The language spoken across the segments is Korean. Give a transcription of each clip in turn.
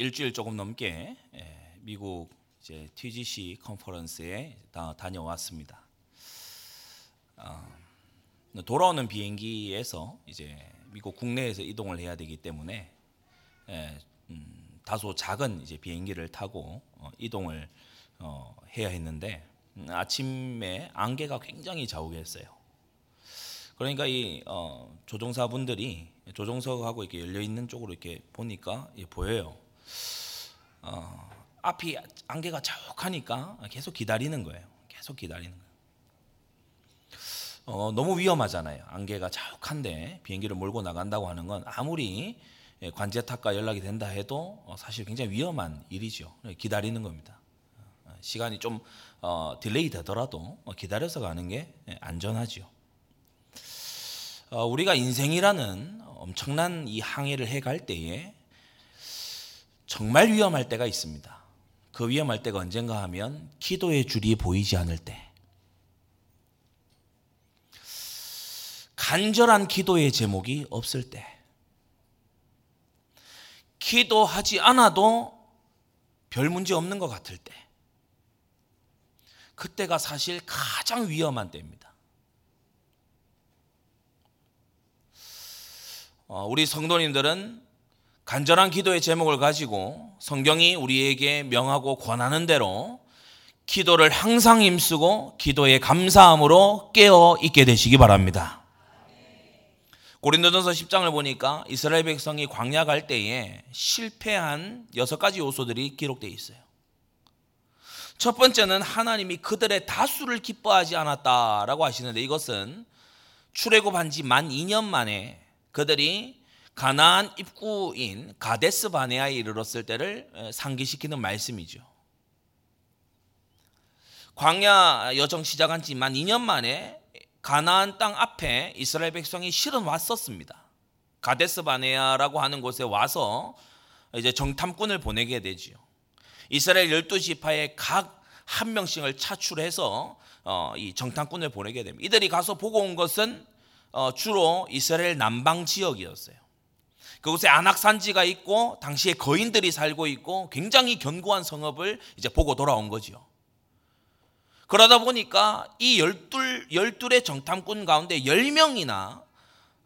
일주일 조금 넘게 예, 미국 이제 TGC 컨퍼런스에 다, 다녀왔습니다. 어, 돌아오는 비행기에서 이제 미국 국내에서 이동을 해야 되기 때문에 예, 음, 다소 작은 이제 비행기를 타고 어, 이동을 어, 해야 했는데 음, 아침에 안개가 굉장히 자욱했어요. 그러니까 이 어, 조종사분들이 조종석하고 이렇게 열려 있는 쪽으로 이렇게 보니까 예, 보여요. 어, 앞이 안개가 자욱하니까 계속 기다리는 거예요. 계속 기다리는 거예요. 어, 너무 위험하잖아요. 안개가 자욱한데 비행기를 몰고 나간다고 하는 건 아무리 예, 관제탑과 연락이 된다 해도 어, 사실 굉장히 위험한 일이죠. 기다리는 겁니다. 어, 시간이 좀 어, delay 되더라도 어, 기다려서 가는 게 예, 안전하죠. 어, 우리가 인생이라는 엄청난 이 항해를 해갈 때에 정말 위험할 때가 있습니다. 그 위험할 때가 언젠가 하면 기도의 줄이 보이지 않을 때, 간절한 기도의 제목이 없을 때, 기도하지 않아도 별 문제 없는 것 같을 때, 그때가 사실 가장 위험한 때입니다. 어, 우리 성도님들은 간절한 기도의 제목을 가지고 성경이 우리에게 명하고 권하는 대로 기도를 항상 힘쓰고 기도의 감사함으로 깨어 있게 되시기 바랍니다. 고린도전서 10장을 보니까 이스라엘 백성이 광야 갈 때에 실패한 여섯 가지 요소들이 기록되어 있어요. 첫 번째는 하나님이 그들의 다수를 기뻐하지 않았다라고 하시는데 이것은 출애굽한 지 만 2년 만에 그들이 가나안 입구인 가데스 바네아에 이르렀을 때를 상기시키는 말씀이죠. 광야 여정 시작한 지만 2년 만에 가나안 땅 앞에 이스라엘 백성이 실은 왔었습니다. 가데스 바네아라고 하는 곳에 와서 이제 정탐꾼을 보내게 되지요. 이스라엘 열두 지파의 각 한 명씩을 차출해서 어, 이 정탐꾼을 보내게 됩니다. 이들이 가서 보고 온 것은 어, 주로 이스라엘 남방 지역이었어요. 그곳에 안악산지가 있고 당시에 거인들이 살고 있고 굉장히 견고한 성읍을 이제 보고 돌아온 거지요. 그러다 보니까 이 열둘 열둘의 정탐꾼 가운데 열 명이나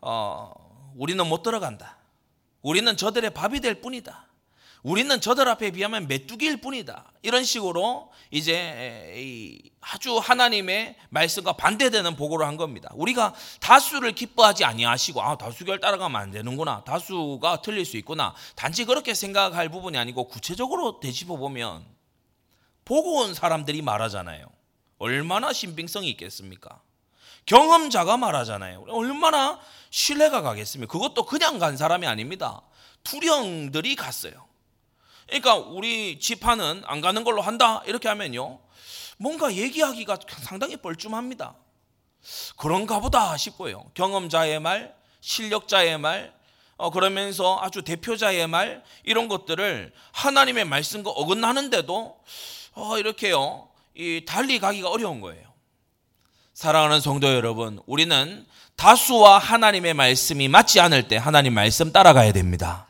어, 우리는 못 들어간다. 우리는 저들의 밥이 될 뿐이다. 우리는 저들 앞에 비하면 메뚜기일 뿐이다. 이런 식으로 이제 아주 하나님의 말씀과 반대되는 보고를 한 겁니다. 우리가 다수를 기뻐하지 아니하시고 아 다수결 따라가면 안 되는구나. 다수가 틀릴 수 있구나. 단지 그렇게 생각할 부분이 아니고 구체적으로 되짚어 보면 보고 온 사람들이 말하잖아요. 얼마나 신빙성이 있겠습니까? 경험자가 말하잖아요. 얼마나 신뢰가 가겠습니까? 그것도 그냥 간 사람이 아닙니다. 투령들이 갔어요. 그러니까 우리 지파는 안 가는 걸로 한다 이렇게 하면요 뭔가 얘기하기가 상당히 뻘쭘합니다. 그런가 보다 싶고요. 경험자의 말, 실력자의 말, 어, 그러면서 아주 대표자의 말 이런 것들을 하나님의 말씀과 어긋나는데도 어, 이렇게요 이 달리 가기가 어려운 거예요. 사랑하는 성도 여러분, 우리는 다수와 하나님의 말씀이 맞지 않을 때 하나님 말씀 따라가야 됩니다.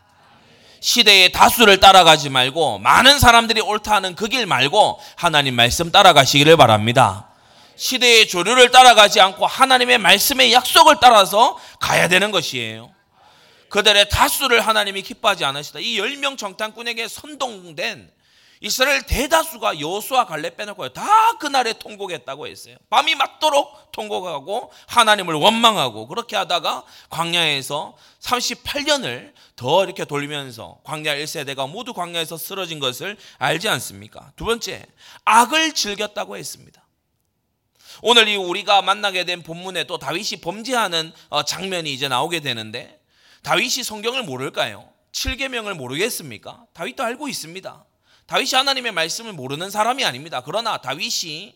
시대의 다수를 따라가지 말고 많은 사람들이 옳다 하는 그 길 말고 하나님 말씀 따라가시기를 바랍니다. 시대의 조류를 따라가지 않고 하나님의 말씀의 약속을 따라서 가야 되는 것이에요. 그들의 다수를 하나님이 기뻐하지 않으시다. 이 열 명 정탐꾼에게 선동된 이스라엘 대다수가 여수와 갈렙 빼놓고 다 그날에 통곡했다고 했어요. 밤이 맞도록 통곡하고 하나님을 원망하고 그렇게 하다가 광야에서 38년을 더 이렇게 돌면서 광야 1세대가 모두 광야에서 쓰러진 것을 알지 않습니까? 두 번째, 악을 즐겼다고 했습니다. 오늘 이 우리가 만나게 된 본문에 또 다윗이 범죄하는 어, 장면이 이제 나오게 되는데 다윗이 성경을 모를까요? 7계명을 모르겠습니까? 다윗도 알고 있습니다. 다윗이 하나님의 말씀을 모르는 사람이 아닙니다. 그러나 다윗이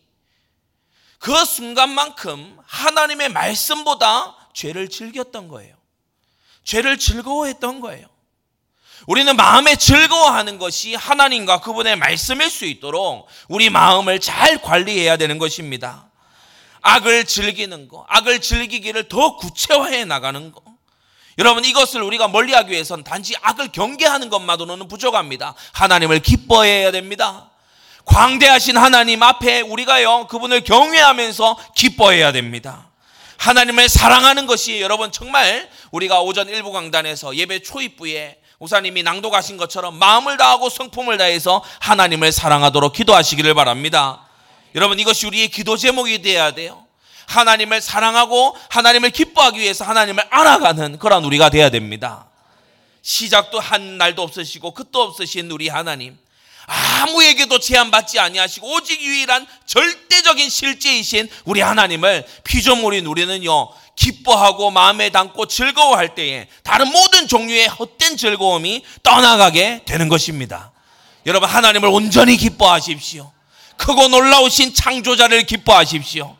그 순간만큼 하나님의 말씀보다 죄를 즐겼던 거예요. 죄를 즐거워했던 거예요. 우리는 마음에 즐거워하는 것이 하나님과 그분의 말씀일 수 있도록 우리 마음을 잘 관리해야 되는 것입니다. 악을 즐기는 거, 악을 즐기기를 더 구체화해 나가는 거. 여러분 이것을 우리가 멀리하기 위해서는 단지 악을 경계하는 것만으로는 부족합니다. 하나님을 기뻐해야 됩니다. 광대하신 하나님 앞에 우리가요 그분을 경외하면서 기뻐해야 됩니다. 하나님을 사랑하는 것이 여러분 정말 우리가 오전 일부 강단에서 예배 초입부에 우사님이 낭독하신 것처럼 마음을 다하고 성품을 다해서 하나님을 사랑하도록 기도하시기를 바랍니다. 여러분 이것이 우리의 기도 제목이 되어야 돼요. 하나님을 사랑하고 하나님을 기뻐하기 위해서 하나님을 알아가는 그런 우리가 되어야 됩니다. 시작도 한 날도 없으시고 끝도 없으신 우리 하나님. 아무에게도 제한받지 아니하시고 오직 유일한 절대적인 실제이신 우리 하나님을 피조물인 우리는요 기뻐하고 마음에 담고 즐거워할 때에 다른 모든 종류의 헛된 즐거움이 떠나가게 되는 것입니다. 여러분 하나님을 온전히 기뻐하십시오. 크고 놀라우신 창조자를 기뻐하십시오.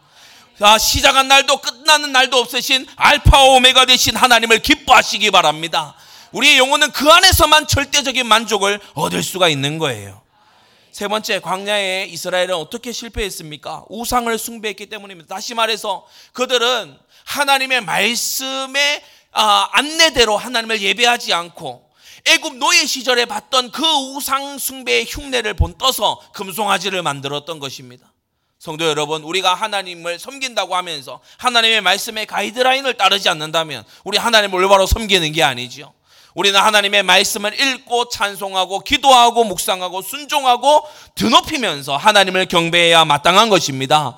자, 시작한 날도 끝나는 날도 없으신 알파 오메가 되신 하나님을 기뻐하시기 바랍니다. 우리의 영혼은 그 안에서만 절대적인 만족을 얻을 수가 있는 거예요. 세 번째, 광야에 이스라엘은 어떻게 실패했습니까? 우상을 숭배했기 때문입니다. 다시 말해서 그들은 하나님의 말씀의 아, 안내대로 하나님을 예배하지 않고 애굽 노예 시절에 봤던 그 우상 숭배의 흉내를 본 떠서 금송아지를 만들었던 것입니다. 성도 여러분, 우리가 하나님을 섬긴다고 하면서 하나님의 말씀의 가이드라인을 따르지 않는다면 우리 하나님을 올바로 섬기는 게 아니지요. 우리는 하나님의 말씀을 읽고 찬송하고 기도하고 묵상하고 순종하고 드높이면서 하나님을 경배해야 마땅한 것입니다.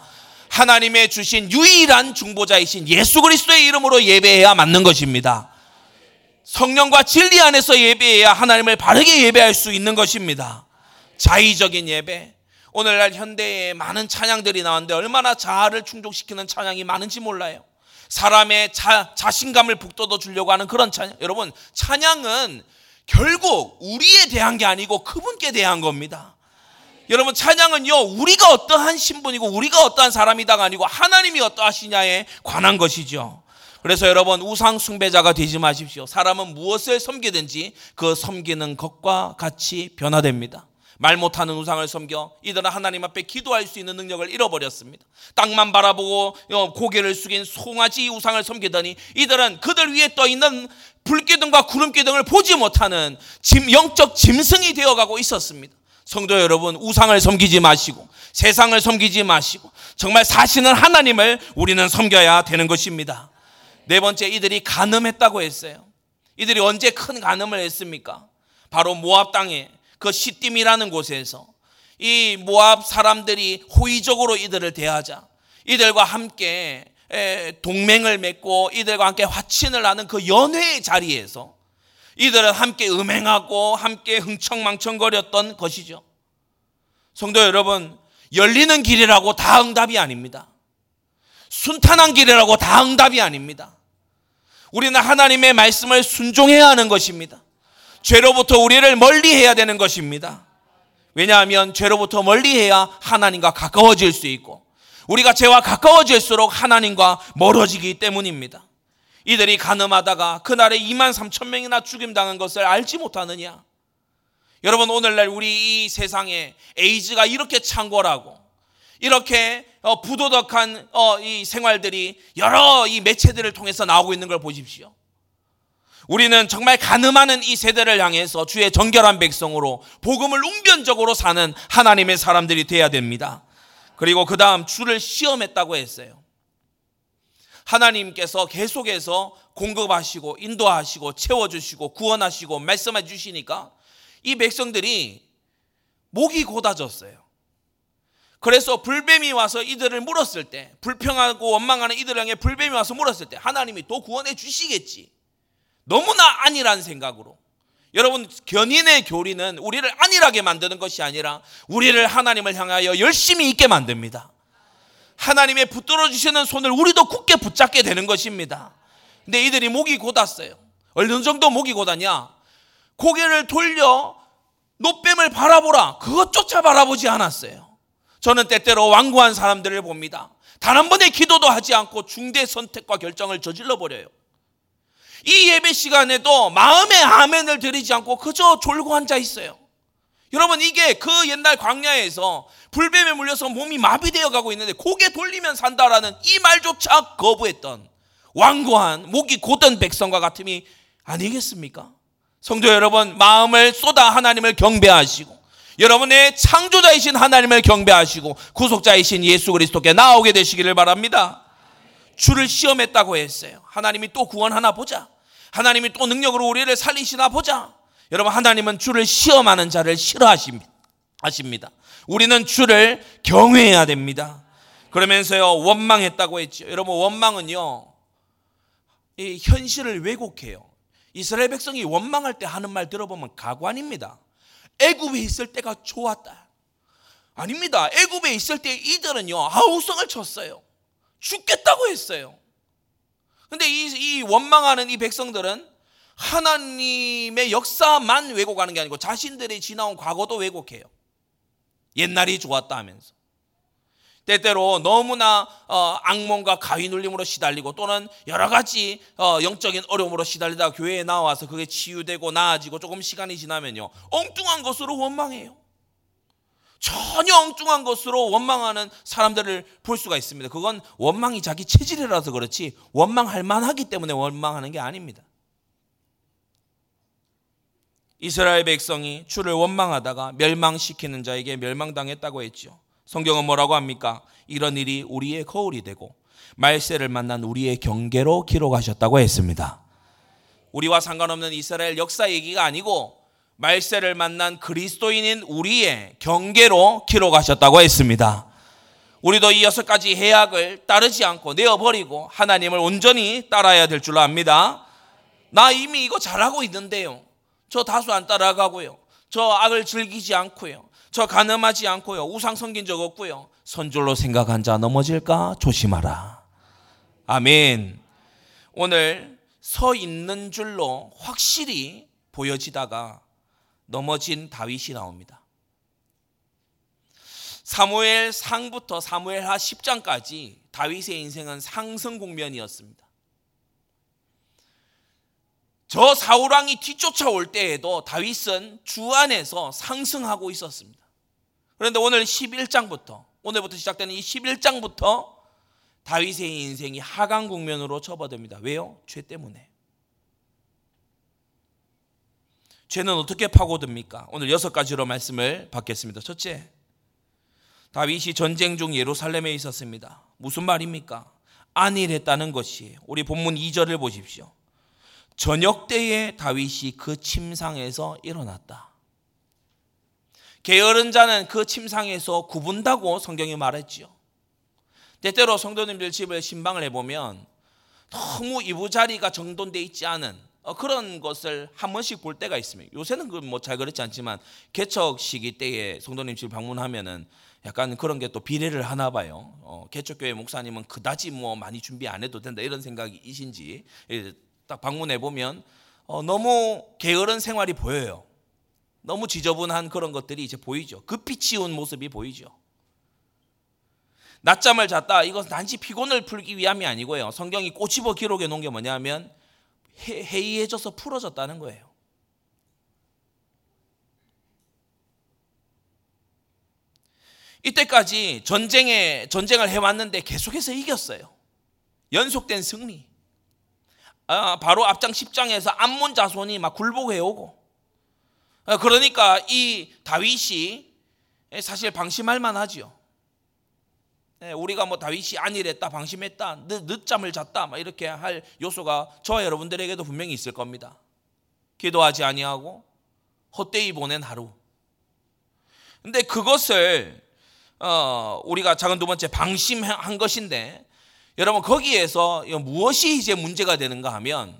하나님의 주신 유일한 중보자이신 예수 그리스도의 이름으로 예배해야 맞는 것입니다. 성령과 진리 안에서 예배해야 하나님을 바르게 예배할 수 있는 것입니다. 자의적인 예배. 오늘날 현대에 많은 찬양들이 나왔는데 얼마나 자아를 충족시키는 찬양이 많은지 몰라요. 사람의 자, 자신감을 북돋워 주려고 하는 그런 찬양. 여러분, 찬양은 결국 우리에 대한 게 아니고 그분께 대한 겁니다. 여러분, 찬양은요, 우리가 어떠한 신분이고 우리가 어떠한 사람이다가 아니고 하나님이 어떠하시냐에 관한 것이죠. 그래서 여러분, 우상 숭배자가 되지 마십시오. 사람은 무엇을 섬기든지 그 섬기는 것과 같이 변화됩니다. 말 못하는 우상을 섬겨 이들은 하나님 앞에 기도할 수 있는 능력을 잃어버렸습니다. 땅만 바라보고 어, 고개를 숙인 송아지 우상을 섬기더니 이들은 그들 위에 떠 있는 불기둥과 구름기둥을 보지 못하는 짐, 영적 짐승이 되어가고 있었습니다. 성도 여러분, 우상을 섬기지 마시고 세상을 섬기지 마시고 정말 사시는 하나님을 우리는 섬겨야 되는 것입니다. 네 번째, 이들이 간음했다고 했어요. 이들이 언제 큰 간음을 했습니까? 바로 모압 땅에 그 시딤이라는 곳에서 이 모압 사람들이 호의적으로 이들을 대하자 이들과 함께 동맹을 맺고 이들과 함께 화친을 하는 그 연회의 자리에서 이들은 함께 음행하고 함께 흥청망청거렸던 것이죠. 성도 여러분, 열리는 길이라고 다 응답이 아닙니다. 순탄한 길이라고 다 응답이 아닙니다. 우리는 하나님의 말씀을 순종해야 하는 것입니다. 죄로부터 우리를 멀리 해야 되는 것입니다. 왜냐하면 죄로부터 멀리 해야 하나님과 가까워질 수 있고 우리가 죄와 가까워질수록 하나님과 멀어지기 때문입니다. 이들이 가늠하다가 그날에 2만 3천 명이나 죽임당한 것을 알지 못하느냐? 여러분 오늘날 우리 이 세상에 에이즈가 이렇게 창궐하고 이렇게 어, 부도덕한 어, 이 생활들이 여러 이 매체들을 통해서 나오고 있는 걸 보십시오. 우리는 정말 가늠하는 이 세대를 향해서 주의 정결한 백성으로 복음을 웅변적으로 사는 하나님의 사람들이 되어야 됩니다. 그리고 그 다음 주를 시험했다고 했어요. 하나님께서 계속해서 공급하시고 인도하시고 채워주시고 구원하시고 말씀해 주시니까 이 백성들이 목이 고다졌어요. 그래서 불뱀이 와서 이들을 물었을 때 불평하고 원망하는 이들 향해 불뱀이 와서 물었을 때 하나님이 또 구원해 주시겠지. 너무나 안일한 생각으로 여러분 견인의 교리는 우리를 안일하게 만드는 것이 아니라 우리를 하나님을 향하여 열심히 있게 만듭니다. 하나님의 붙들어 주시는 손을 우리도 굳게 붙잡게 되는 것입니다. 근데 이들이 목이 곧았어요. 어느 정도 목이 곧았냐? 고개를 돌려 노뱀을 바라보라. 그것조차 바라보지 않았어요. 저는 때때로 완고한 사람들을 봅니다. 단 한 번의 기도도 하지 않고 중대 선택과 결정을 저질러 버려요. 이 예배 시간에도 마음의 아멘을 드리지 않고 그저 졸고 앉아 있어요. 여러분 이게 그 옛날 광야에서 불뱀에 물려서 몸이 마비되어 가고 있는데 고개 돌리면 산다라는 이 말조차 거부했던 완고한 목이 곧은 백성과 같음이 아니겠습니까? 성도 여러분 마음을 쏟아 하나님을 경배하시고 여러분의 창조자이신 하나님을 경배하시고 구속자이신 예수 그리스도께 나오게 되시기를 바랍니다. 주를 시험했다고 했어요. 하나님이 또 구원하나 보자. 하나님이 또 능력으로 우리를 살리시나 보자. 여러분 하나님은 주를 시험하는 자를 싫어하십니다. 우리는 주를 경외해야 됩니다. 그러면서요 원망했다고 했죠. 여러분 원망은요 이 현실을 왜곡해요. 이스라엘 백성이 원망할 때 하는 말 들어보면 가관입니다. 애굽에 있을 때가 좋았다. 아닙니다. 애굽에 있을 때 이들은요 아우성을 쳤어요. 죽겠다고 했어요. 근데 이, 이 원망하는 이 백성들은 하나님의 역사만 왜곡하는 게 아니고 자신들이 지나온 과거도 왜곡해요. 옛날이 좋았다 하면서. 때때로 너무나 어, 악몽과 가위 눌림으로 시달리고 또는 여러 가지 어, 영적인 어려움으로 시달리다가 교회에 나와서 그게 치유되고 나아지고 조금 시간이 지나면요 엉뚱한 것으로 원망해요. 전혀 엉뚱한 것으로 원망하는 사람들을 볼 수가 있습니다. 그건 원망이 자기 체질이라서 그렇지 원망할 만하기 때문에 원망하는 게 아닙니다. 이스라엘 백성이 주를 원망하다가 멸망시키는 자에게 멸망당했다고 했죠. 성경은 뭐라고 합니까? 이런 일이 우리의 거울이 되고 말세를 만난 우리의 경계로 기록하셨다고 했습니다. 우리와 상관없는 이스라엘 역사 얘기가 아니고 말세를 만난 그리스도인인 우리의 경계로 기록하셨다고 했습니다. 우리도 이 여섯 가지 해약을 따르지 않고 내어버리고 하나님을 온전히 따라야 될줄 압니다. 나 이미 이거 잘하고 있는데요. 저 다수 안 따라가고요. 저 악을 즐기지 않고요. 저 가늠하지 않고요. 우상 섬긴 적 없고요. 선줄로 생각한 자 넘어질까 조심하라. 아멘. 오늘 서 있는 줄로 확실히 보여지다가 넘어진 다윗이 나옵니다. 사무엘 상부터 사무엘 하 10장까지 다윗의 인생은 상승 국면이었습니다. 저 사울왕이 뒤쫓아올 때에도 다윗은 주 안에서 상승하고 있었습니다. 그런데 오늘 11장부터 오늘부터 시작되는 이 11장부터 다윗의 인생이 하강 국면으로 접어듭니다. 왜요? 죄 때문에. 죄는 어떻게 파고듭니까? 오늘 여섯 가지로 말씀을 받겠습니다. 첫째, 다윗이 전쟁 중 예루살렘에 있었습니다. 무슨 말입니까? 안일했다는 것이에요. 우리 본문 2절을 보십시오. 저녁 때에 다윗이 그 침상에서 일어났다. 게으른 자는 그 침상에서 구분다고 성경이 말했지요. 때때로 성도님들 집에 신방을 해보면 너무 이부자리가 정돈돼 있지 않은 어, 그런 것을 한 번씩 볼 때가 있습니다. 요새는 그뭐잘 그렇지 않지만 개척 시기 때에 성도님 집 방문하면은 약간 그런 게 또 비례를 하나 봐요. 어, 개척교회 목사님은 그다지 뭐 많이 준비 안 해도 된다 이런 생각이신지 딱 방문해 보면 어, 너무 게으른 생활이 보여요. 너무 지저분한 그런 것들이 이제 보이죠. 급히 치운 모습이 보이죠. 낮잠을 잤다. 이것은 단지 피곤을 풀기 위함이 아니고요. 성경이 꼬집어 기록해 놓은 게 뭐냐면 해이해져서 풀어졌다는 거예요. 이때까지 전쟁에 전쟁을 해왔는데 계속해서 이겼어요. 연속된 승리. 아, 바로 앞장 10장에서 암몬 자손이 막 굴복해 오고 어, 그러니까 이 다윗이 사실 방심할 만하지요. 네, 우리가 뭐 다윗이 안일했다, 방심했다, 늦, 늦잠을 잤다, 막 이렇게 할 요소가 저와 여러분들에게도 분명히 있을 겁니다. 기도하지 아니하고 헛되이 보낸 하루. 근데 그것을 어, 우리가 작은 두 번째 방심한 것인데 여러분 거기에서 무엇이 이제 문제가 되는가 하면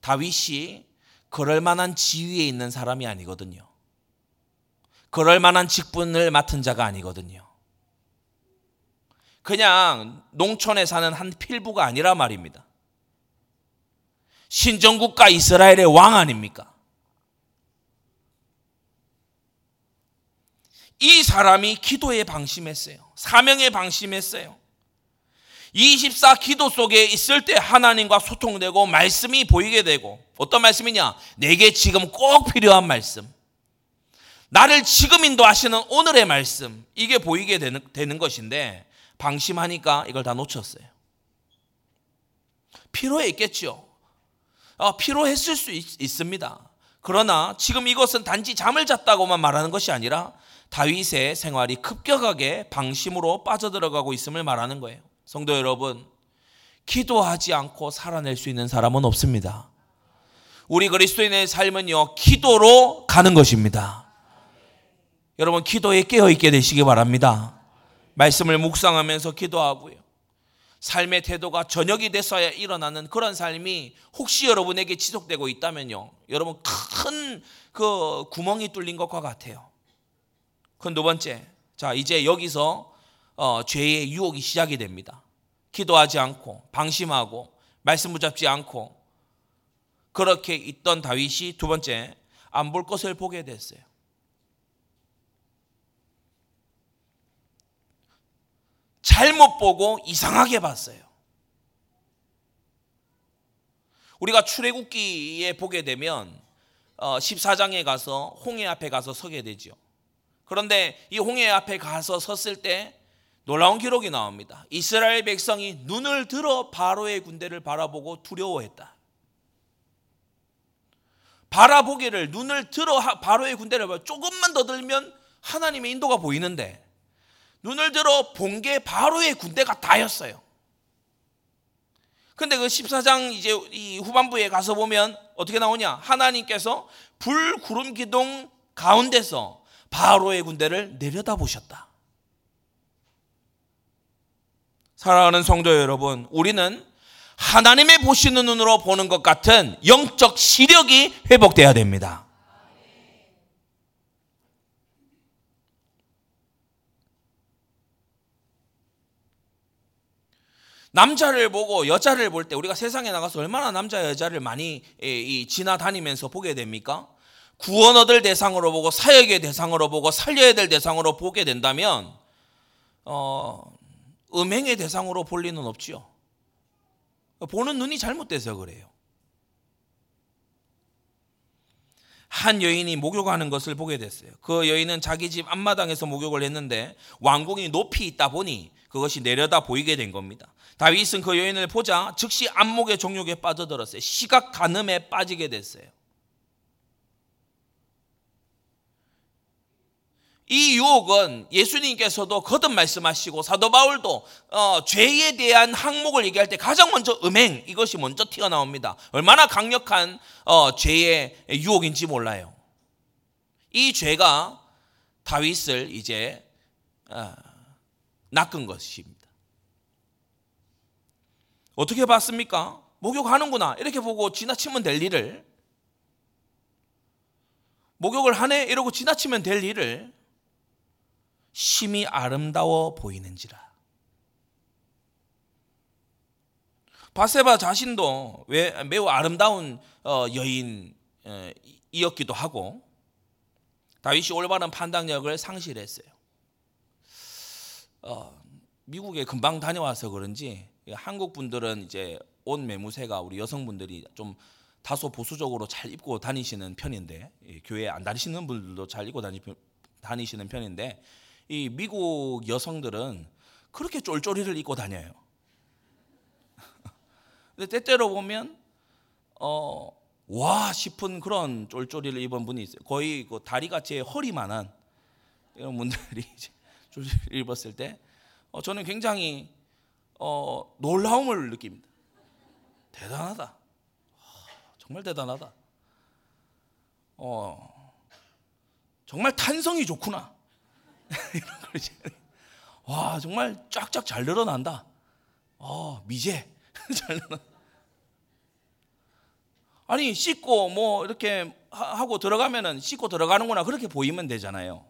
다윗이 그럴 만한 지위에 있는 사람이 아니거든요. 그럴 만한 직분을 맡은 자가 아니거든요. 그냥 농촌에 사는 한 필부가 아니라 말입니다. 신정국가 이스라엘의 왕 아닙니까? 이 사람이 기도에 방심했어요. 사명에 방심했어요. 24 기도 속에 있을 때 하나님과 소통되고 말씀이 보이게 되고 어떤 말씀이냐? 내게 지금 꼭 필요한 말씀. 나를 지금 인도하시는 오늘의 말씀. 이게 보이게 되는, 되는 것인데 방심하니까 이걸 다 놓쳤어요. 피로했겠죠. 어, 피로했을 수 있, 있습니다. 그러나 지금 이것은 단지 잠을 잤다고만 말하는 것이 아니라 다윗의 생활이 급격하게 방심으로 빠져들어가고 있음을 말하는 거예요. 성도 여러분, 기도하지 않고 살아낼 수 있는 사람은 없습니다. 우리 그리스도인의 삶은요, 기도로 가는 것입니다. 여러분, 기도에 깨어 있게 되시기 바랍니다. 말씀을 묵상하면서 기도하고요. 삶의 태도가 저녁이 돼서야 일어나는 그런 삶이 혹시 여러분에게 지속되고 있다면요. 여러분 큰 그 구멍이 뚫린 것과 같아요. 그건 두 번째. 자, 이제 여기서 어, 죄의 유혹이 시작이 됩니다. 기도하지 않고 방심하고 말씀 붙잡지 않고 그렇게 있던 다윗이 두 번째 안 볼 것을 보게 됐어요. 잘못 보고 이상하게 봤어요. 우리가 출애굽기에 보게 되면 14장에 어, 가서 홍해 앞에 가서 서게 되죠. 그런데 이 홍해 앞에 가서 섰을 때 놀라운 기록이 나옵니다. 이스라엘 백성이 눈을 들어 바로의 군대를 바라보고 두려워했다. 바라보기를 눈을 들어 바로의 군대를 조금만 더 들면 하나님의 인도가 보이는데 눈을 들어 본 게 바로의 군대가 다였어요. 근데 그 14장 이제 이 후반부에 가서 보면 어떻게 나오냐? 하나님께서 불 구름 기둥 가운데서 바로의 군대를 내려다 보셨다. 사랑하는 성도 여러분, 우리는 하나님의 보시는 눈으로 보는 것 같은 영적 시력이 회복돼야 됩니다. 남자를 보고 여자를 볼 때 우리가 세상에 나가서 얼마나 남자 여자를 많이 지나다니면서 보게 됩니까? 구원 얻을 대상으로 보고 사역의 대상으로 보고 살려야 될 대상으로 보게 된다면 어, 음행의 대상으로 볼 리는 없지요. 보는 눈이 잘못돼서 그래요. 한 여인이 목욕하는 것을 보게 됐어요. 그 여인은 자기 집 앞마당에서 목욕을 했는데 왕궁이 높이 있다 보니 그것이 내려다 보이게 된 겁니다. 다윗은 그 여인을 보자 즉시 안목의 종욕에 빠져들었어요. 시각 간음에 빠지게 됐어요. 이 유혹은 예수님께서도 거듭 말씀하시고 사도 바울도 어, 죄에 대한 항목을 얘기할 때 가장 먼저 음행 이것이 먼저 튀어나옵니다. 얼마나 강력한 어, 죄의 유혹인지 몰라요. 이 죄가 다윗을 이제 어, 낚은 것입니다. 어떻게 봤습니까? 목욕하는구나 이렇게 보고 지나치면 될 일을 목욕을 하네 이러고 지나치면 될 일을 심히 아름다워 보이는지라. 바세바 자신도 매우 아름다운 어, 여인이었기도 하고 다윗이 올바른 판단력을 상실했어요. 어, 미국에 금방 다녀와서 그런지 한국 분들은 이제 옷 매무새가 우리 여성분들이 좀 다소 보수적으로 잘 입고 다니시는 편인데 교회 안 다니시는 분들도 잘 입고 다니, 다니시는 편인데 이 미국 여성들은 그렇게 쫄쫄이를 입고 다녀요. 근데 때때로 보면 어, 와 싶은 그런 쫄쫄이를 입은 분이 있어요. 거의 그 다리가 제 허리만한 이런 분들이 쫄쫄이 입었을 때 어, 저는 굉장히 어, 놀라움을 느낍니다. 대단하다. 정말 대단하다. 어, 정말 탄성이 좋구나. 이런 걸 이제 와 정말 쫙쫙 잘 늘어난다. 어 미제 잘 늘어. 아니 씻고 뭐 이렇게 하고 들어가면은 씻고 들어가는구나 그렇게 보이면 되잖아요.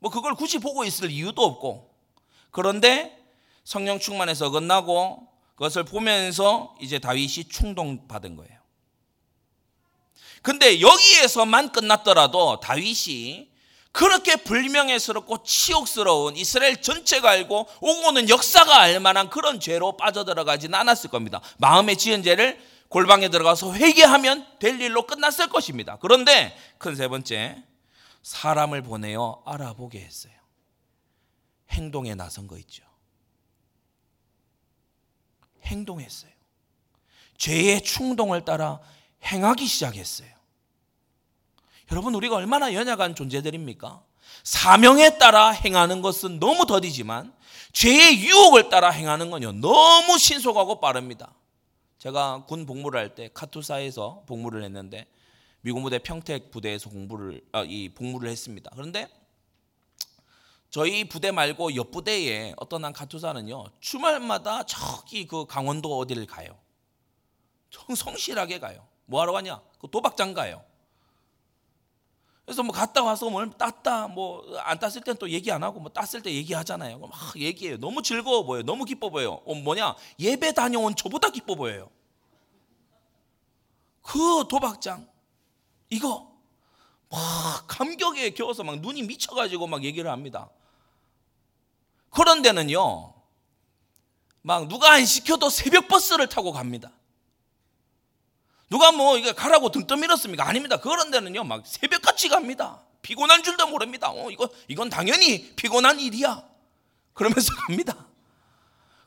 뭐 그걸 굳이 보고 있을 이유도 없고 그런데 성령 충만해서 어긋나고 그것을 보면서 이제 다윗이 충동받은 거예요. 근데 여기에서만 끝났더라도 다윗이 그렇게 불명예스럽고 치욕스러운 이스라엘 전체가 알고 오고 오는 역사가 알 만한 그런 죄로 빠져들어가지는 않았을 겁니다. 마음에 지은 죄를 골방에 들어가서 회개하면 될 일로 끝났을 것입니다. 그런데 큰 세 번째, 사람을 보내어 알아보게 했어요. 행동에 나선 거 있죠. 행동했어요. 죄의 충동을 따라 행하기 시작했어요. 여러분, 우리가 얼마나 연약한 존재들입니까? 사명에 따라 행하는 것은 너무 더디지만 죄의 유혹을 따라 행하는 건요, 너무 신속하고 빠릅니다. 제가 군 복무를 할 때 카투사에서 복무를 했는데 미군 부대 평택 부대에서 공부를 아, 이 복무를 했습니다. 그런데 저희 부대 말고 옆 부대에 어떤 한 카투사는요 주말마다 저기 그 강원도 어디를 가요. 정 성실하게 가요. 뭐 하러 가냐? 그 도박장 가요. 그래서 뭐 갔다 와서 뭘 땄다 뭐 안 땄을 땐 또 얘기 안 하고 뭐 땄을 때 얘기하잖아요. 막 얘기해요. 너무 즐거워 보여요. 너무 기뻐 보여요. 어, 뭐냐? 예배 다녀온 저보다 기뻐 보여요. 그 도박장 이거 막 감격에 겨워서 막 눈이 미쳐가지고 막 얘기를 합니다. 그런 데는요, 막 누가 안 시켜도 새벽 버스를 타고 갑니다. 누가 뭐 이거 가라고 등 떠밀었습니까? 아닙니다. 그런 데는요, 막 새벽같이 갑니다. 피곤한 줄도 모릅니다. 어, 이거, 이건 당연히 피곤한 일이야. 그러면서 갑니다.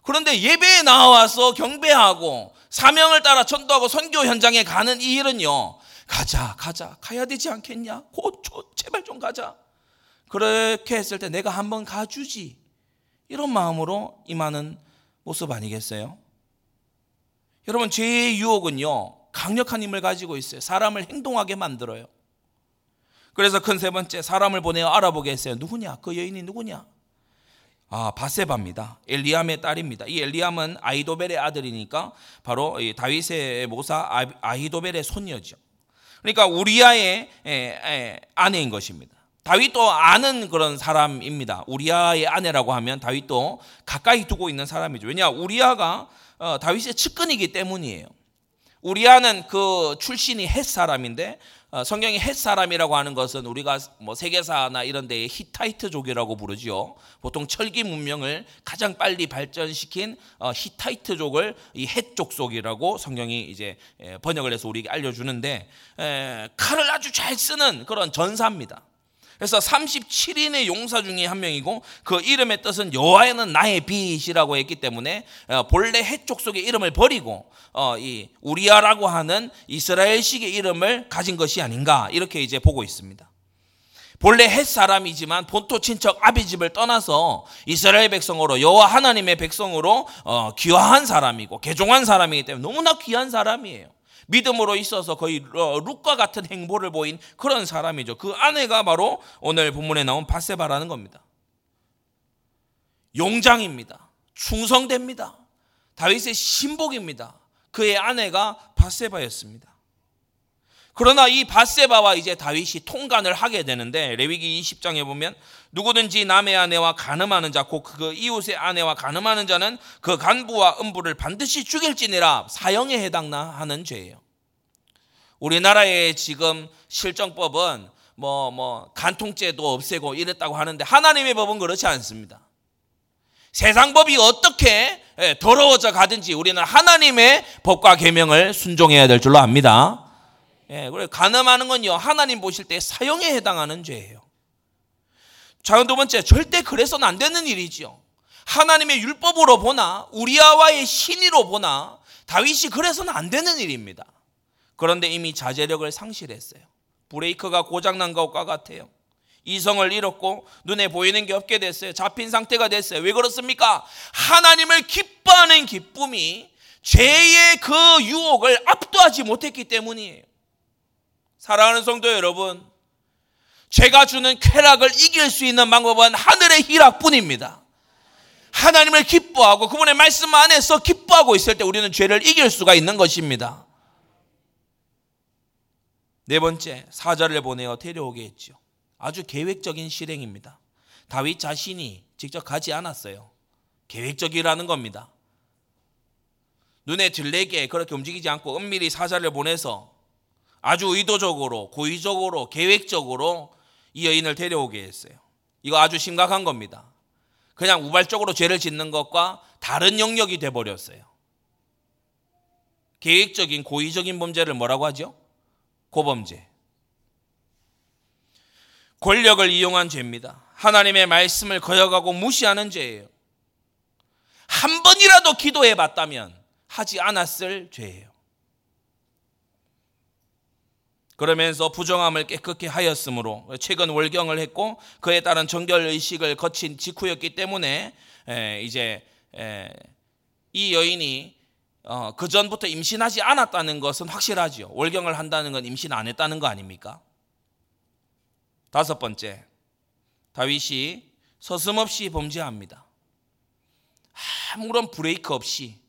그런데 예배에 나와서 경배하고 사명을 따라 전도하고 선교 현장에 가는 이 일은요, 가자, 가자, 가야 되지 않겠냐? 곧, 제발 좀 가자. 그렇게 했을 때 내가 한번 가주지. 이런 마음으로 임하는 모습 아니겠어요? 여러분, 죄의 유혹은요, 강력한 힘을 가지고 있어요. 사람을 행동하게 만들어요. 그래서 큰 세 번째, 사람을 보내어 알아보게 했어요. 누구냐? 그 여인이 누구냐? 아, 바세바입니다. 엘리암의 딸입니다. 이 엘리암은 아이도벨의 아들이니까 바로 다윗의 모사 아이도벨의 손녀죠. 그러니까 우리아의 아내인 것입니다. 다윗도 아는 그런 사람입니다. 우리아의 아내라고 하면 다윗도 가까이 두고 있는 사람이죠. 왜냐 우리아가 어, 다윗의 측근이기 때문이에요. 우리아는 그 출신이 헷 사람인데 어, 성경이 헷 사람이라고 하는 것은 우리가 뭐 세계사나 이런 데에 히타이트족이라고 부르죠. 보통 철기 문명을 가장 빨리 발전시킨 어, 히타이트족을 이 헷족속이라고 성경이 이제 번역을 해서 우리에게 알려주는데 칼을 아주 잘 쓰는 그런 전사입니다. 그래서 37인의 용사 중에 한 명이고 그 이름의 뜻은 여호와는 나의 빛이라고 했기 때문에 어, 본래 해족 속의 이름을 버리고 어, 이 우리아라고 하는 이스라엘식의 이름을 가진 것이 아닌가 이렇게 이제 보고 있습니다. 본래 햇 사람이지만 본토 친척 아비 집을 떠나서 이스라엘 백성으로 여호와 하나님의 백성으로 어, 귀화한 사람이고 개종한 사람이기 때문에 너무나 귀한 사람이에요. 믿음으로 있어서 거의 어, 룩과 같은 행보를 보인 그런 사람이죠. 그 아내가 바로 오늘 본문에 나온 바세바라는 겁니다. 용장입니다. 충성됩니다. 다윗의 신복입니다. 그의 아내가 바세바였습니다. 그러나 이 바세바와 이제 다윗이 통간을 하게 되는데 레위기 20장에 보면 누구든지 남의 아내와 간음하는 자, 곧 그 이웃의 아내와 간음하는 자는 그 간부와 음부를 반드시 죽일지니라 사형에 해당나 하는 죄예요. 우리나라의 지금 실정법은 뭐, 뭐, 간통죄도 없애고 이랬다고 하는데 하나님의 법은 그렇지 않습니다. 세상 법이 어떻게 예, 더러워져 가든지 우리는 하나님의 법과 계명을 순종해야 될 줄로 압니다. 예, 그래 간음하는 건요 하나님 보실 때 사형에 해당하는 죄예요. 자, 두 번째 절대 그래서는 안 되는 일이지요. 하나님의 율법으로 보나 우리아와의 신의로 보나 다윗이 그래서는 안 되는 일입니다. 그런데 이미 자제력을 상실했어요. 브레이크가 고장난 것과 같아요. 이성을 잃었고 눈에 보이는 게 없게 됐어요. 잡힌 상태가 됐어요. 왜 그렇습니까? 하나님을 기뻐하는 기쁨이 죄의 그 유혹을 압도하지 못했기 때문이에요. 사랑하는 성도 여러분, 죄가 주는 쾌락을 이길 수 있는 방법은 하늘의 희락뿐입니다. 하나님을 기뻐하고 그분의 말씀 안에서 기뻐하고 있을 때 우리는 죄를 이길 수가 있는 것입니다. 네 번째, 사자를 보내어 데려오게 했죠. 아주 계획적인 실행입니다. 다윗 자신이 직접 가지 않았어요. 계획적이라는 겁니다. 눈에 들레게 그렇게 움직이지 않고 은밀히 사자를 보내서 아주 의도적으로, 고의적으로, 계획적으로 이 여인을 데려오게 했어요. 이거 아주 심각한 겁니다. 그냥 우발적으로 죄를 짓는 것과 다른 영역이 돼버렸어요. 계획적인, 고의적인 범죄를 뭐라고 하죠? 고범죄. 권력을 이용한 죄입니다. 하나님의 말씀을 거역하고 무시하는 죄예요. 한 번이라도 기도해 봤다면 하지 않았을 죄예요. 그러면서 부정함을 깨끗이 하였으므로 최근 월경을 했고 그에 따른 정결 의식을 거친 직후였기 때문에 이제 이 여인이 어, 그 전부터 임신하지 않았다는 것은 확실하지요. 월경을 한다는 건 임신 안 했다는 거 아닙니까? 다섯 번째, 다윗이 서슴없이 범죄합니다. 아무런 브레이크 없이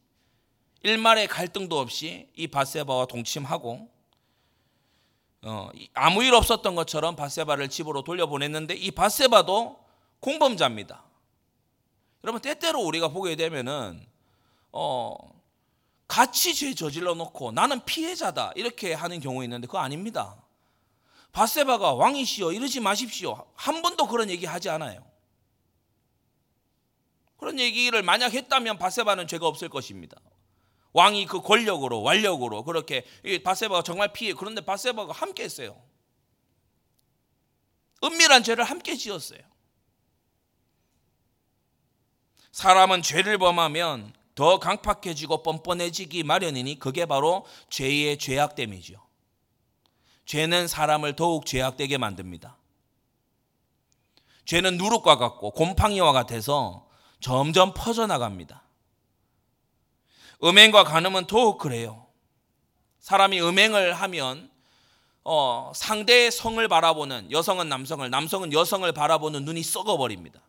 일말의 갈등도 없이 이 바세바와 동침하고 어, 아무 일 없었던 것처럼 바세바를 집으로 돌려보냈는데 이 바세바도 공범자입니다. 여러분 때때로 우리가 보게 되면은 어, 같이 죄 저질러 놓고 나는 피해자다 이렇게 하는 경우 있는데 그거 아닙니다. 바세바가 왕이시여 이러지 마십시오. 한 번도 그런 얘기 하지 않아요. 그런 얘기를 만약 했다면 바세바는 죄가 없을 것입니다. 왕이 그 권력으로 완력으로 그렇게 바세바가 정말 피해 그런데 바세바가 함께 했어요. 은밀한 죄를 함께 지었어요. 사람은 죄를 범하면 더 강팍해지고 뻔뻔해지기 마련이니 그게 바로 죄의 죄악됨이죠. 죄는 사람을 더욱 죄악되게 만듭니다. 죄는 누룩과 같고 곰팡이와 같아서 점점 퍼져나갑니다. 음행과 간음은 더욱 그래요. 사람이 음행을 하면 어, 상대의 성을 바라보는 여성은 남성을, 남성은 여성을 바라보는 눈이 썩어버립니다.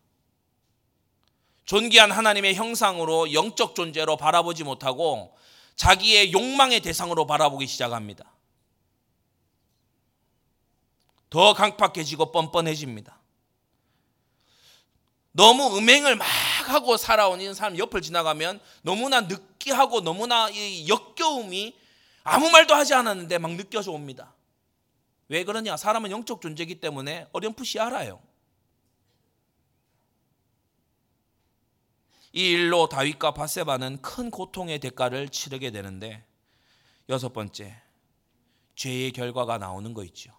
존귀한 하나님의 형상으로 영적 존재로 바라보지 못하고 자기의 욕망의 대상으로 바라보기 시작합니다. 더 강팍해지고 뻔뻔해집니다. 너무 음행을 막 하고 살아온 이 사람 옆을 지나가면 너무나 느끼하고 너무나 이 역겨움이 아무 말도 하지 않았는데 막 느껴져 옵니다. 왜 그러냐? 사람은 영적 존재이기 때문에 어렴풋이 알아요. 이 일로 다윗과 바세바는 큰 고통의 대가를 치르게 되는데 여섯 번째 죄의 결과가 나오는 거 있죠.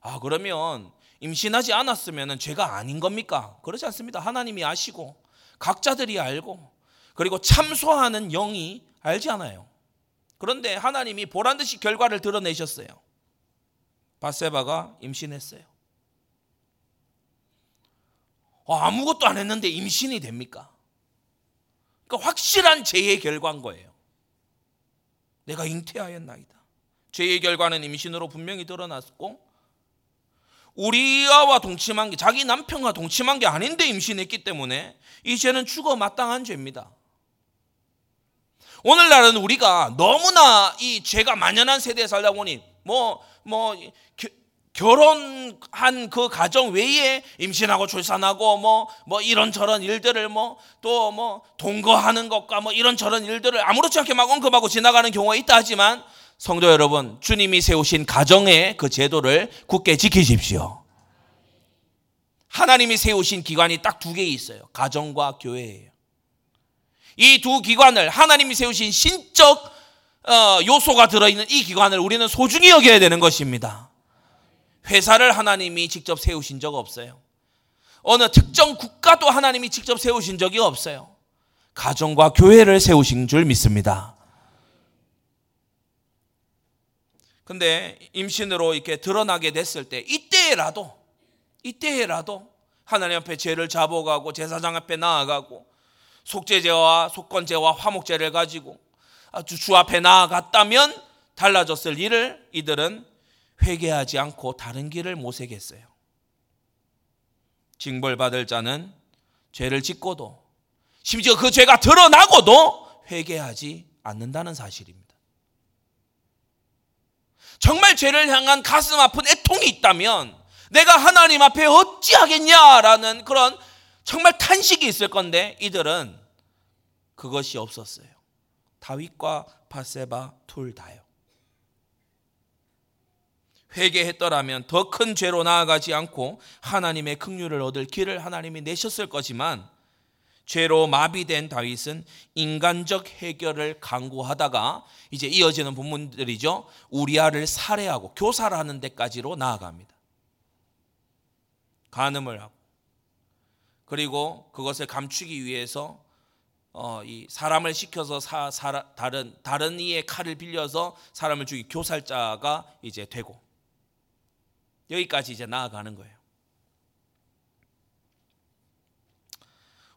아 그러면 임신하지 않았으면 죄가 아닌 겁니까? 그렇지 않습니다. 하나님이 아시고 각자들이 알고 그리고 참소하는 영이 알지 않아요. 그런데 하나님이 보란 듯이 결과를 드러내셨어요. 바세바가 임신했어요. 어, 아무것도 안 했는데 임신이 됩니까? 그러니까 확실한 죄의 결과인 거예요. 내가 잉태하였나이다. 죄의 결과는 임신으로 분명히 드러났고 우리아와 동침한 게 자기 남편과 동침한 게 아닌데 임신했기 때문에 이 죄는 죽어 마땅한 죄입니다. 오늘날은 우리가 너무나 이 죄가 만연한 세대에 살다 보니 뭐뭐 뭐, 뭐 결혼한 그 가정 외에 임신하고 출산하고 뭐, 뭐 이런저런 일들을 뭐 또뭐 뭐 동거하는 것과 뭐 이런저런 일들을 아무렇지 않게 막 언급하고 지나가는 경우가 있다 하지만 성도 여러분, 주님이 세우신 가정의 그 제도를 굳게 지키십시오. 하나님이 세우신 기관이 딱 두 개 있어요. 가정과 교회예요. 이 두 기관을 하나님이 세우신 신적 어, 요소가 들어있는 이 기관을 우리는 소중히 여겨야 되는 것입니다. 회사를 하나님이 직접 세우신 적 없어요. 어느 특정 국가도 하나님이 직접 세우신 적이 없어요. 가정과 교회를 세우신 줄 믿습니다. 근데 임신으로 이렇게 드러나게 됐을 때 이때라도 이때라도 하나님 앞에 죄를 잡아가고 제사장 앞에 나아가고 속죄제와 속건제와 화목제를 가지고 주 앞에 나아갔다면 달라졌을 일을 이들은 회개하지 않고 다른 길을 모색했어요. 징벌받을 자는 죄를 짓고도 심지어 그 죄가 드러나고도 회개하지 않는다는 사실입니다. 정말 죄를 향한 가슴 아픈 애통이 있다면 내가 하나님 앞에 어찌하겠냐라는 그런 정말 탄식이 있을 건데 이들은 그것이 없었어요. 다윗과 바세바 둘 다요. 회개했더라면 더 큰 죄로 나아가지 않고 하나님의 긍휼을 얻을 길을 하나님이 내셨을 거지만 죄로 마비된 다윗은 인간적 해결을 강구하다가 이제 이어지는 본문들이죠. 우리아를 살해하고 교살하는 데까지로 나아갑니다. 간음을 하고 그리고 그것을 감추기 위해서 어, 이 사람을 시켜서 사, 사, 다른 다른 이의 칼을 빌려서 사람을 죽이 교살자가 이제 되고 여기까지 이제 나아가는 거예요.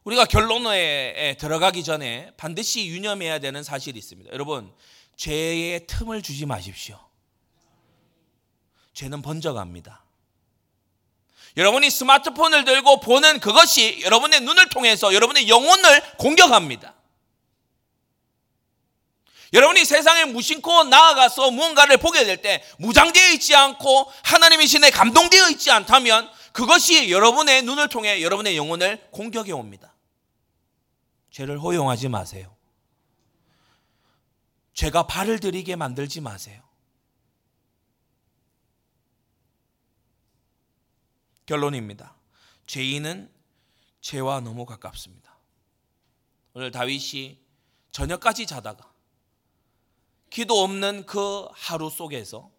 우리가 결론에 들어가기 전에 반드시 유념해야 되는 사실이 있습니다. 여러분, 죄의 틈을 주지 마십시오. 죄는 번져갑니다. 여러분이 스마트폰을 들고 보는 그것이 여러분의 눈을 통해서 여러분의 영혼을 공격합니다. 여러분이 세상에 무심코 나아가서 무언가를 보게 될 때 무장되어 있지 않고 하나님의 신에 감동되어 있지 않다면 그것이 여러분의 눈을 통해 여러분의 영혼을 공격해 옵니다. 죄를 허용하지 마세요. 죄가 발을 들이게 만들지 마세요. 결론입니다. 죄인은 죄와 너무 가깝습니다. 오늘 다윗이 저녁까지 자다가 기도 없는 그 하루 속에서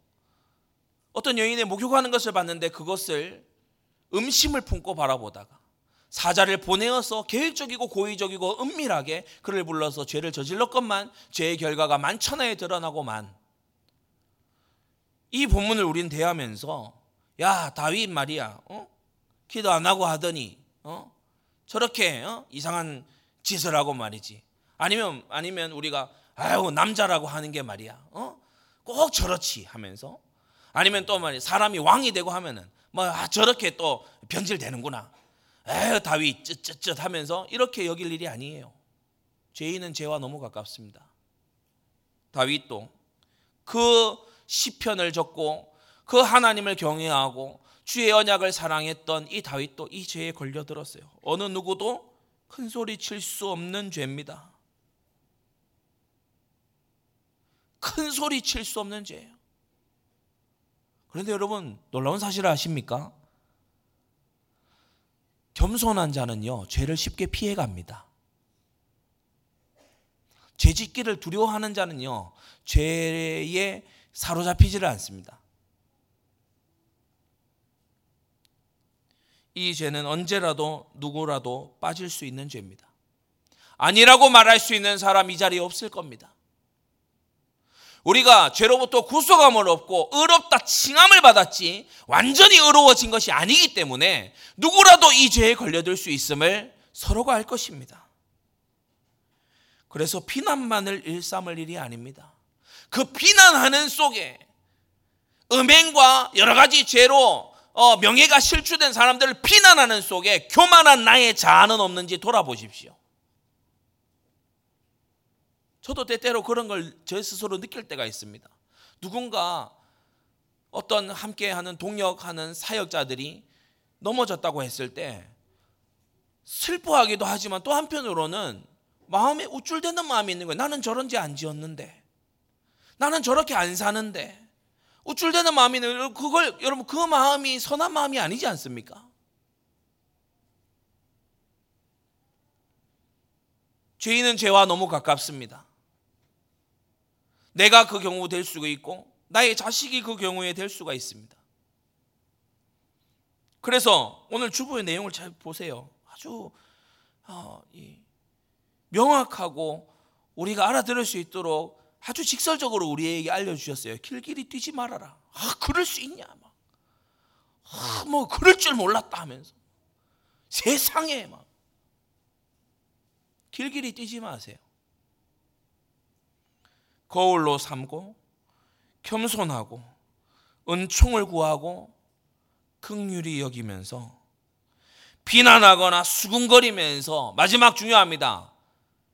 어떤 여인의 목욕하는 것을 봤는데 그것을 음심을 품고 바라보다가 사자를 보내어서 계획적이고 고의적이고 은밀하게 그를 불러서 죄를 저질렀건만 죄의 결과가 만천하에 드러나고만 이 본문을 우리는 대하면서 야 다윗 말이야 어? 기도 안 하고 하더니 어? 저렇게 어? 이상한 짓을 하고 말이지 아니면 아니면 우리가 아유 남자라고 하는 게 말이야 어? 꼭 저렇지 하면서 아니면 또 말이 사람이 왕이 되고 하면은 뭐 아, 저렇게 또 변질되는구나 에휴 다윗 쯧쯧쯧 하면서 이렇게 여길 일이 아니에요 죄인은 죄와 너무 가깝습니다 다윗도 그 시편을 적고 그 하나님을 경외하고 주의 언약을 사랑했던 이 다윗도 이 죄에 걸려들었어요. 어느 누구도 큰 소리 칠 수 없는 죄입니다. 큰 소리 칠 수 없는 죄예요. 그런데 여러분 놀라운 사실을 아십니까? 겸손한 자는요 죄를 쉽게 피해갑니다. 죄짓기를 두려워하는 자는요 죄에 사로잡히지를 않습니다. 이 죄는 언제라도 누구라도 빠질 수 있는 죄입니다. 아니라고 말할 수 있는 사람 이 자리에 없을 겁니다. 우리가 죄로부터 구속함을 얻고 의롭다 칭함을 받았지 완전히 의로워진 것이 아니기 때문에 누구라도 이 죄에 걸려들 수 있음을 서로가 알 것입니다. 그래서 비난만을 일삼을 일이 아닙니다. 그 비난하는 속에 음행과 여러 가지 죄로 어, 명예가 실추된 사람들을 비난하는 속에 교만한 나의 자아는 없는지 돌아보십시오. 저도 때때로 그런 걸저 스스로 느낄 때가 있습니다. 누군가 어떤 함께하는 동역하는 사역자들이 넘어졌다고 했을 때 슬퍼하기도 하지만 또 한편으로는 마음에 우쭐대는 마음이 있는 거예요. 나는 저런 죄안 지었는데. 나는 저렇게 안 사는데. 우쭐대는 마음이 있는 그걸 여러분 그 마음이 선한 마음이 아니지 않습니까? 죄인은 죄와 너무 가깝습니다. 내가 그 경우 될 수가 있고 나의 자식이 그 경우에 될 수가 있습니다. 그래서 오늘 주부의 내용을 잘 보세요. 아주 어, 명확하고 우리가 알아들을 수 있도록 아주 직설적으로 우리에게 알려주셨어요. 길길이 뛰지 말아라. 아, 그럴 수 있냐? 막. 아, 뭐, 그럴 줄 몰랐다 하면서. 세상에 막. 길길이 뛰지 마세요. 거울로 삼고, 겸손하고, 은총을 구하고, 극률이 여기면서, 비난하거나 수군거리면서, 마지막 중요합니다.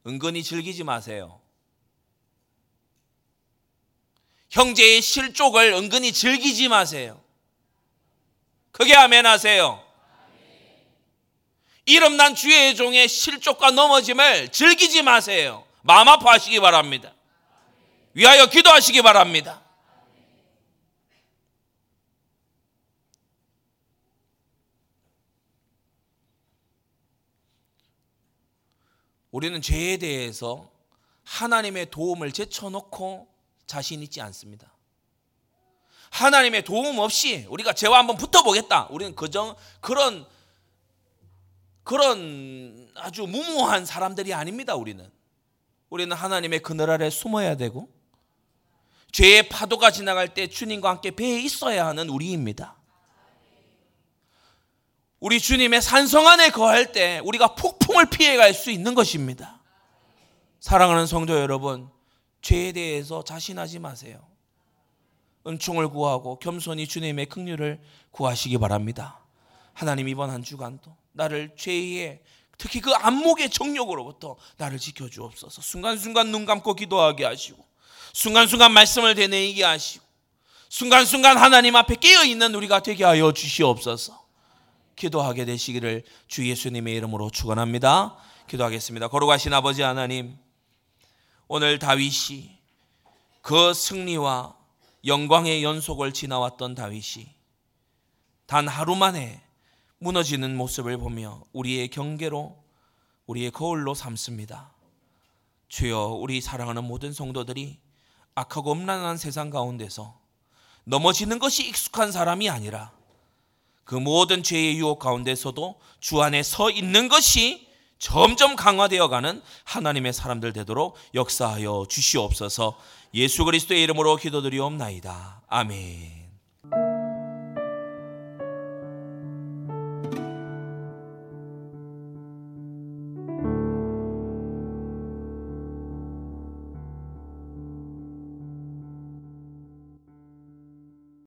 은근히 즐기지 마세요. 형제의 실족을 은근히 즐기지 마세요. 크게 아멘 하세요. 이름난 주의 종의 실족과 넘어짐을 즐기지 마세요. 마음 아파하시기 바랍니다. 위하여 기도하시기 바랍니다. 우리는 죄에 대해서 하나님의 도움을 제쳐놓고 자신 있지 않습니다. 하나님의 도움 없이 우리가 죄와 한번 붙어보겠다. 우리는 그정 그런 그런 아주 무모한 사람들이 아닙니다. 우리는 우리는 하나님의 그늘 아래 숨어야 되고 죄의 파도가 지나갈 때 주님과 함께 배에 있어야 하는 우리입니다. 우리 주님의 산성 안에 거할 때 우리가 폭풍을 피해갈 수 있는 것입니다. 사랑하는 성도 여러분, 죄에 대해서 자신하지 마세요. 은총을 구하고 겸손히 주님의 긍휼을 구하시기 바랍니다. 하나님 이번 한 주간도 나를 죄의 특히 그 안목의 정욕으로부터 나를 지켜 주옵소서. 순간순간 눈 감고 기도하게 하시고 순간순간 말씀을 되뇌이게 하시고 순간순간 하나님 앞에 깨어 있는 우리가 되게 하여 주시옵소서. 기도하게 되시기를 주 예수님의 이름으로 축원합니다. 기도하겠습니다. 거룩하신 아버지 하나님, 오늘 다윗이 그 승리와 영광의 연속을 지나왔던 다윗이 단 하루 만에 무너지는 모습을 보며 우리의 경계로 우리의 거울로 삼습니다. 주여 우리 사랑하는 모든 성도들이 악하고 음란한 세상 가운데서 넘어지는 것이 익숙한 사람이 아니라 그 모든 죄의 유혹 가운데서도 주 안에 서 있는 것이 점점 강화되어 가는 하나님의 사람들 되도록 역사하여 주시옵소서 예수 그리스도의 이름으로 기도드리옵나이다. 아멘.